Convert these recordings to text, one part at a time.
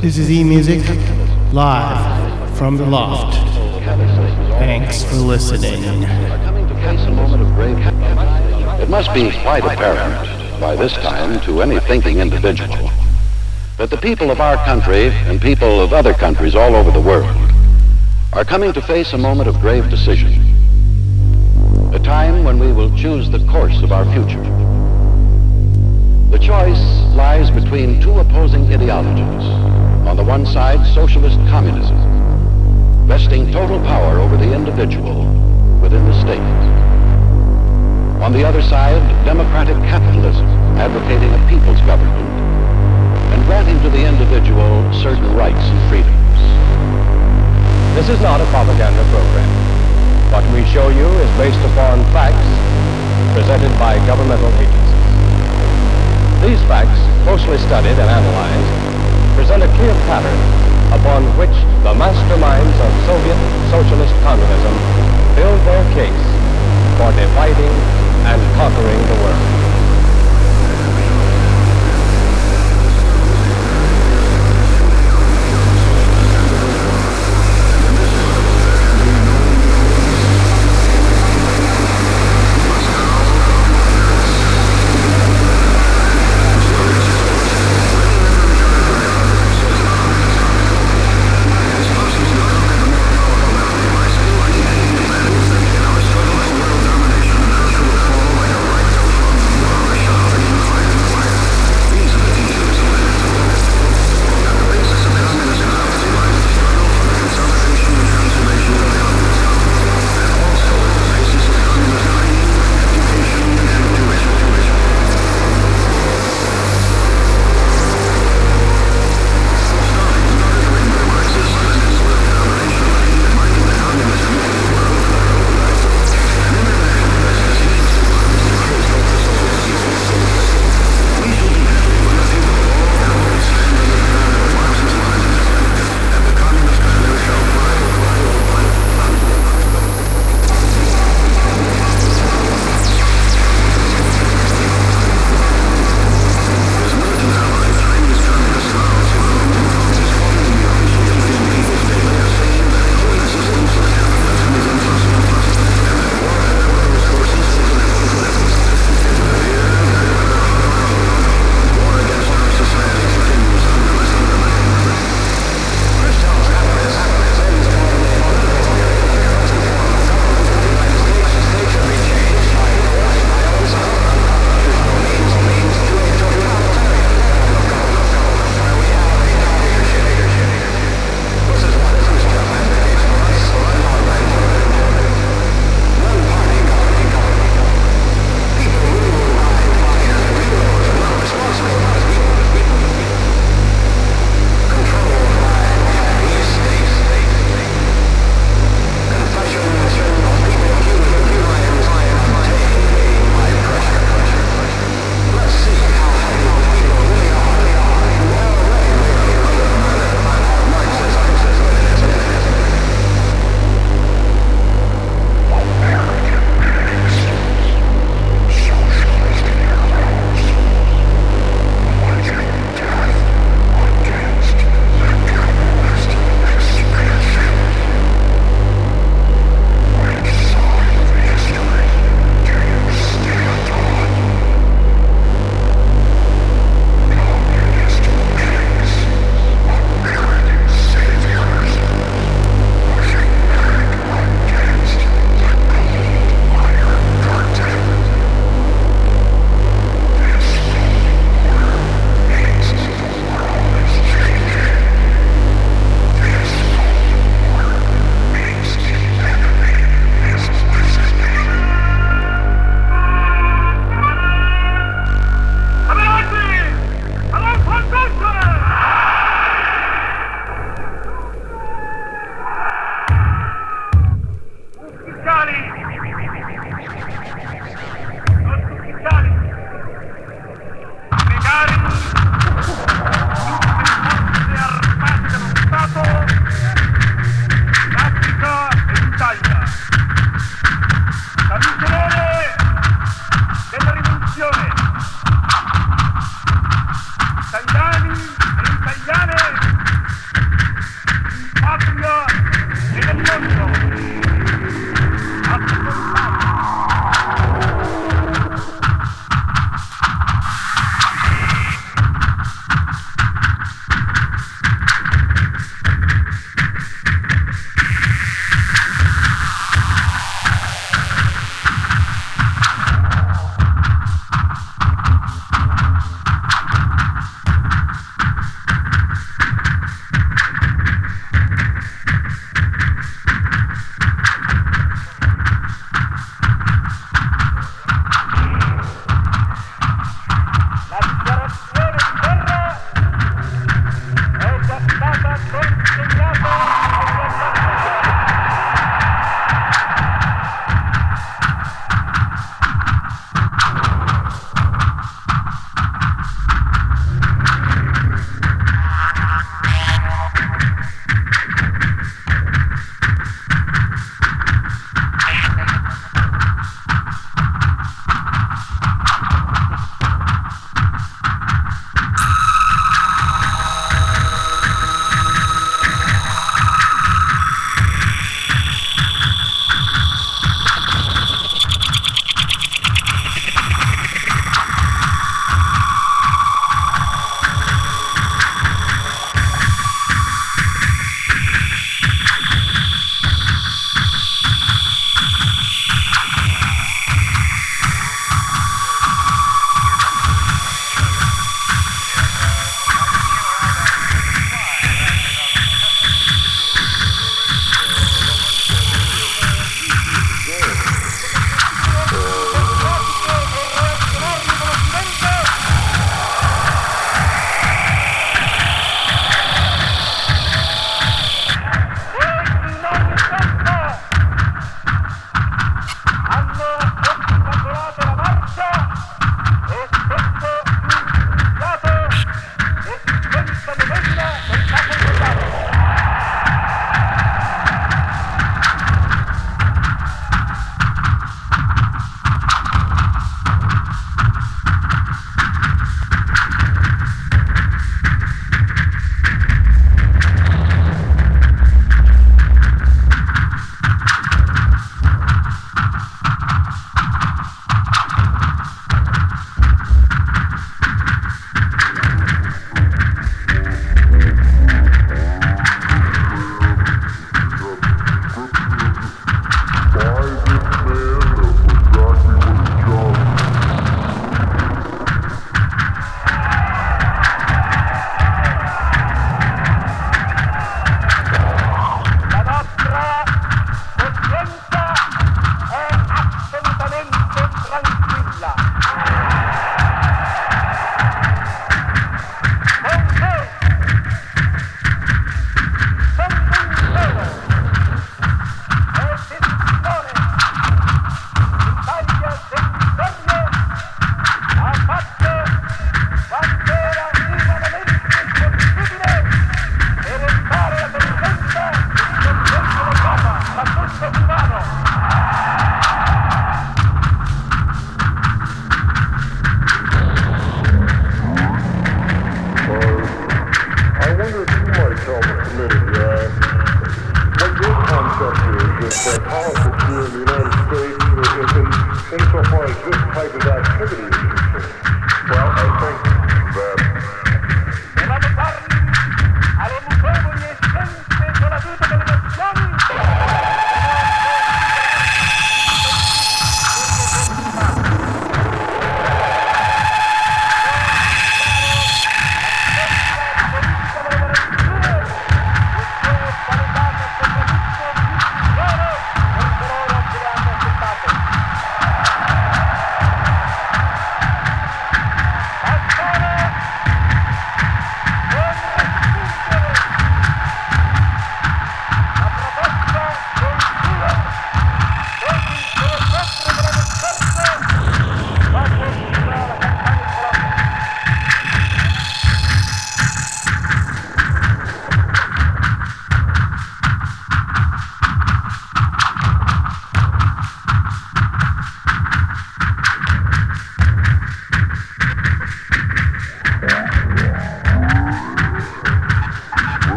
This is E-Music, live from the loft. Thanks for listening. It must be quite apparent by this time to any thinking individual that the people of our country and people of other countries all over the world are coming to face a moment of grave decision. A time when we will choose the course of our future. The choice lies between two opposing ideologies. On the one side, socialist communism, vesting total power over the individual within the state. On the other side, democratic capitalism, advocating a people's government and granting to the individual certain rights and freedoms. This is not a propaganda program. What we show you is based upon facts presented by governmental agencies. These facts, closely studied and analyzed, present a clear pattern upon which the masterminds of Soviet socialist communism build their case for dividing and conquering the world.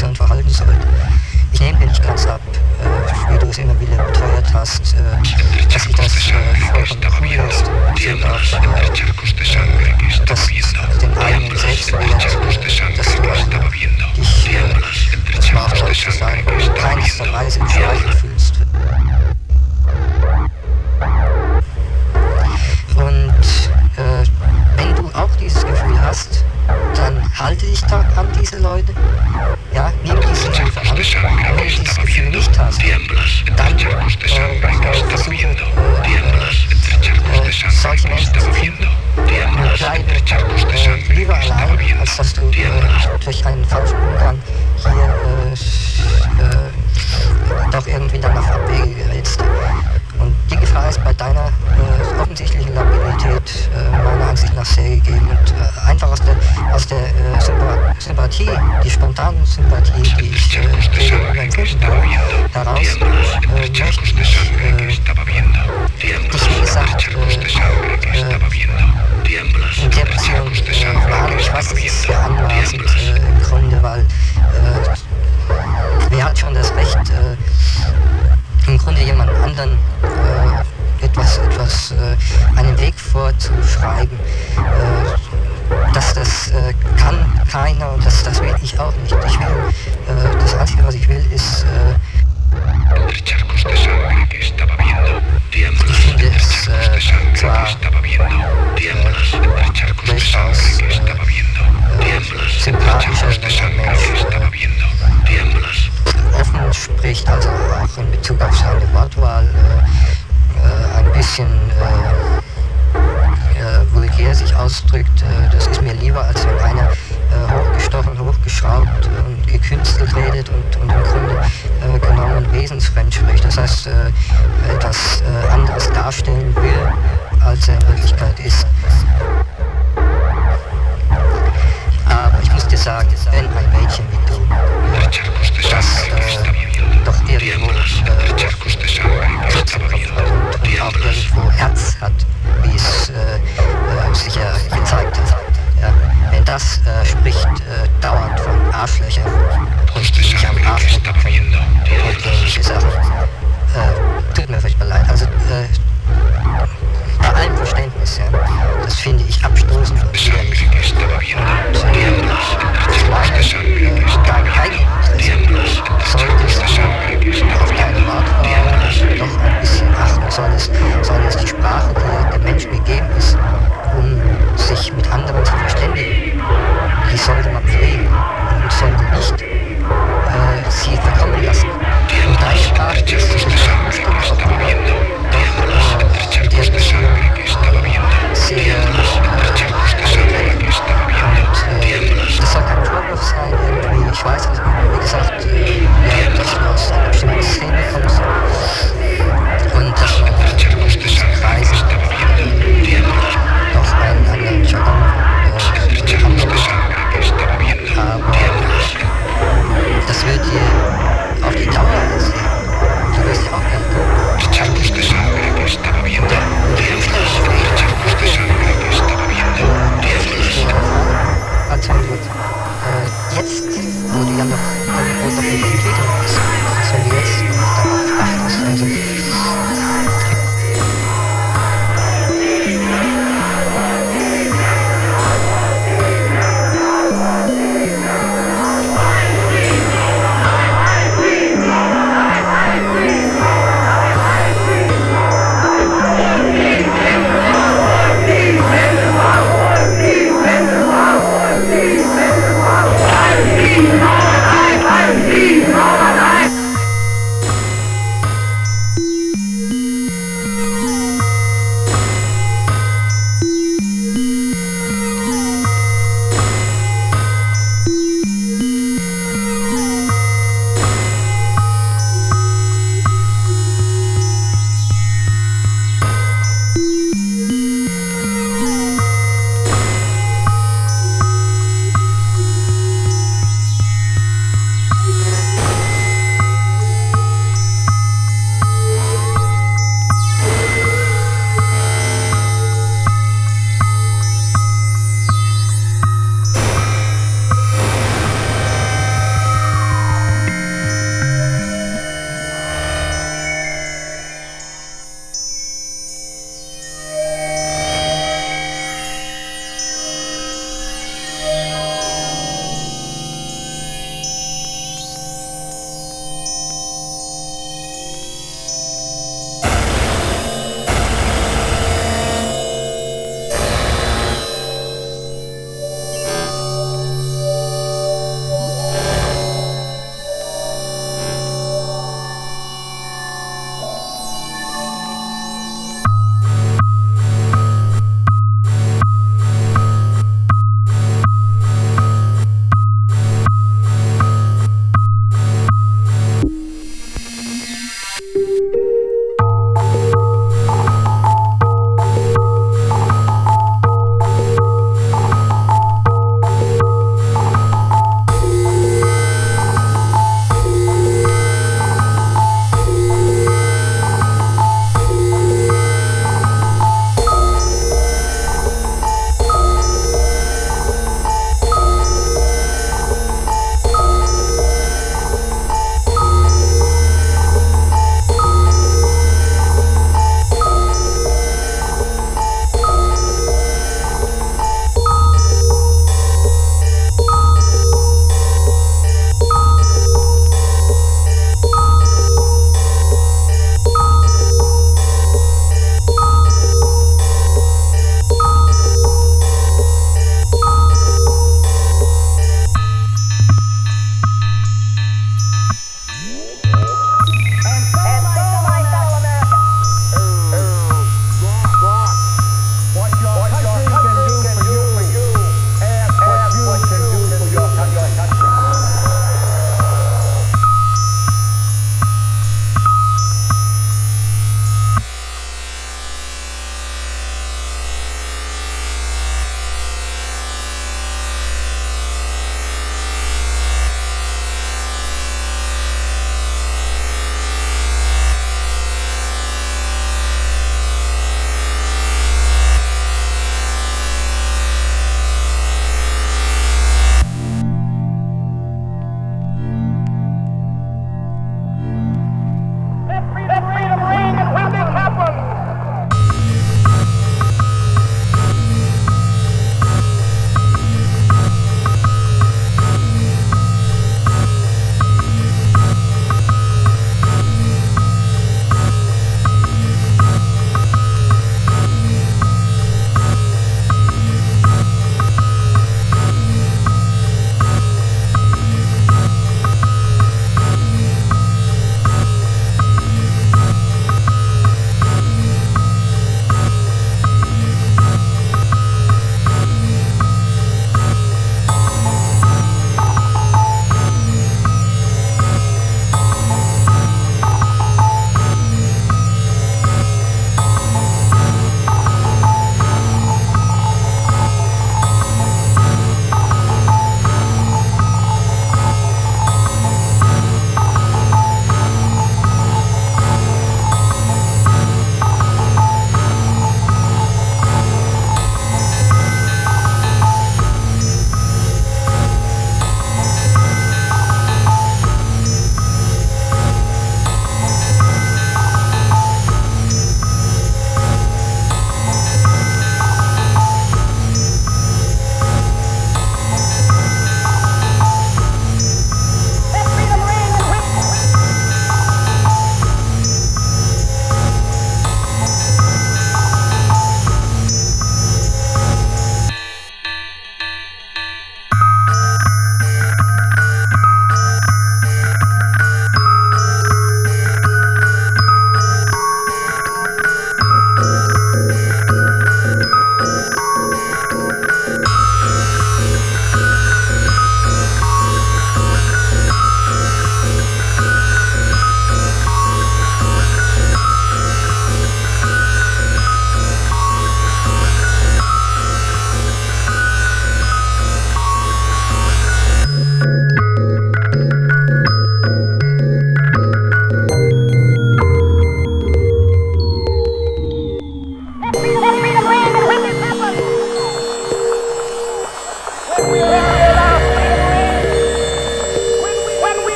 Situation verhalten sollte. Ich nehme den ganz ab, äh, wie du es immer wieder beteuert hast, äh, dass ich das äh, vollkommen cool ist. Vielen Dank, äh, dass den eigenen Selbstwert, äh, dass du äh, dich, äh, das war schon zu sagen, keinesfalls im Zweifel fühlst. halte dich da an diese Leute. Ja, nimm diese Hilfe an. Wenn du es Gefühl nicht hast, dann äh, versuche äh, äh, solche Menschen zu finden und bleibe äh, lieber allein, als dass du äh, durch einen falschen Umgang hier äh, äh, doch irgendwie dann auf Abwege gerätst die Gefahr ist bei deiner äh, offensichtlichen Labilität äh, meiner Ansicht nach sehr gegeben. Und äh, einfach aus der, aus der äh, Sympathie, die spontane Sympathie, die ich äh, gegenüber empfinden habe, heraus äh, möchte ich äh, dich, wie gesagt, äh, in der Beziehung wahrlich, was ist und anmaßend Gründe, weil wer hat schon das Recht, Grunde jemand anderen äh, etwas, etwas, äh, einen Weg vorzuschreiben. Äh, dass das äh, kann keiner und das, das will ich auch nicht. Ich will, äh, das Einzige, was ich will, ist äh, ich finde es äh, zwar durchaus sympathischer, wenn äh, offen spricht, also auch in Bezug auf seine Wortwahl äh, äh, ein bisschen äh, vulgär sich ausdrückt. Das ist mir lieber, als wenn einer hochgestochen, hochgeschraubt und gekünstelt redet und, und im Grunde genommen wesensfremd spricht. Das heißt, etwas anderes darstellen will, als er in Wirklichkeit ist. Aber ich muss dir sagen, wenn ein Mädchen wie du, das äh, doch irgendwo äh, auch irgendwo Herz hat, wie es äh, äh, sich ja gezeigt hat. Ja, wenn das äh, spricht äh, dauernd von Arschlöchern und die mich am Arsch und ähnliche Sachen, äh, tut mir furchtbar leid. Also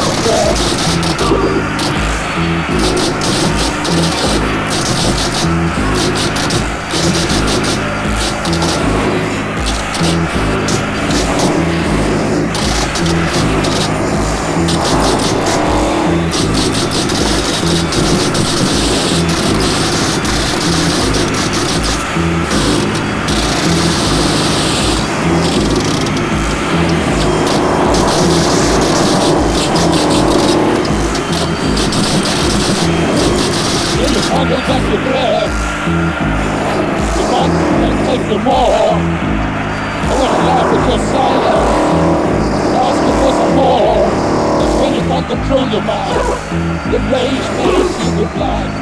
Thank I will take you there. You can't take, no more. I want to laugh at your silence. Ask me for some more. That's when you can't control your mind. The rage makes you the blind.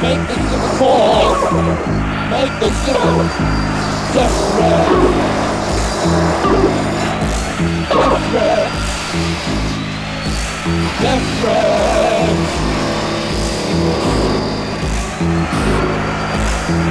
Make the civil fall. Make the civil desperate. Desperate. Desperate.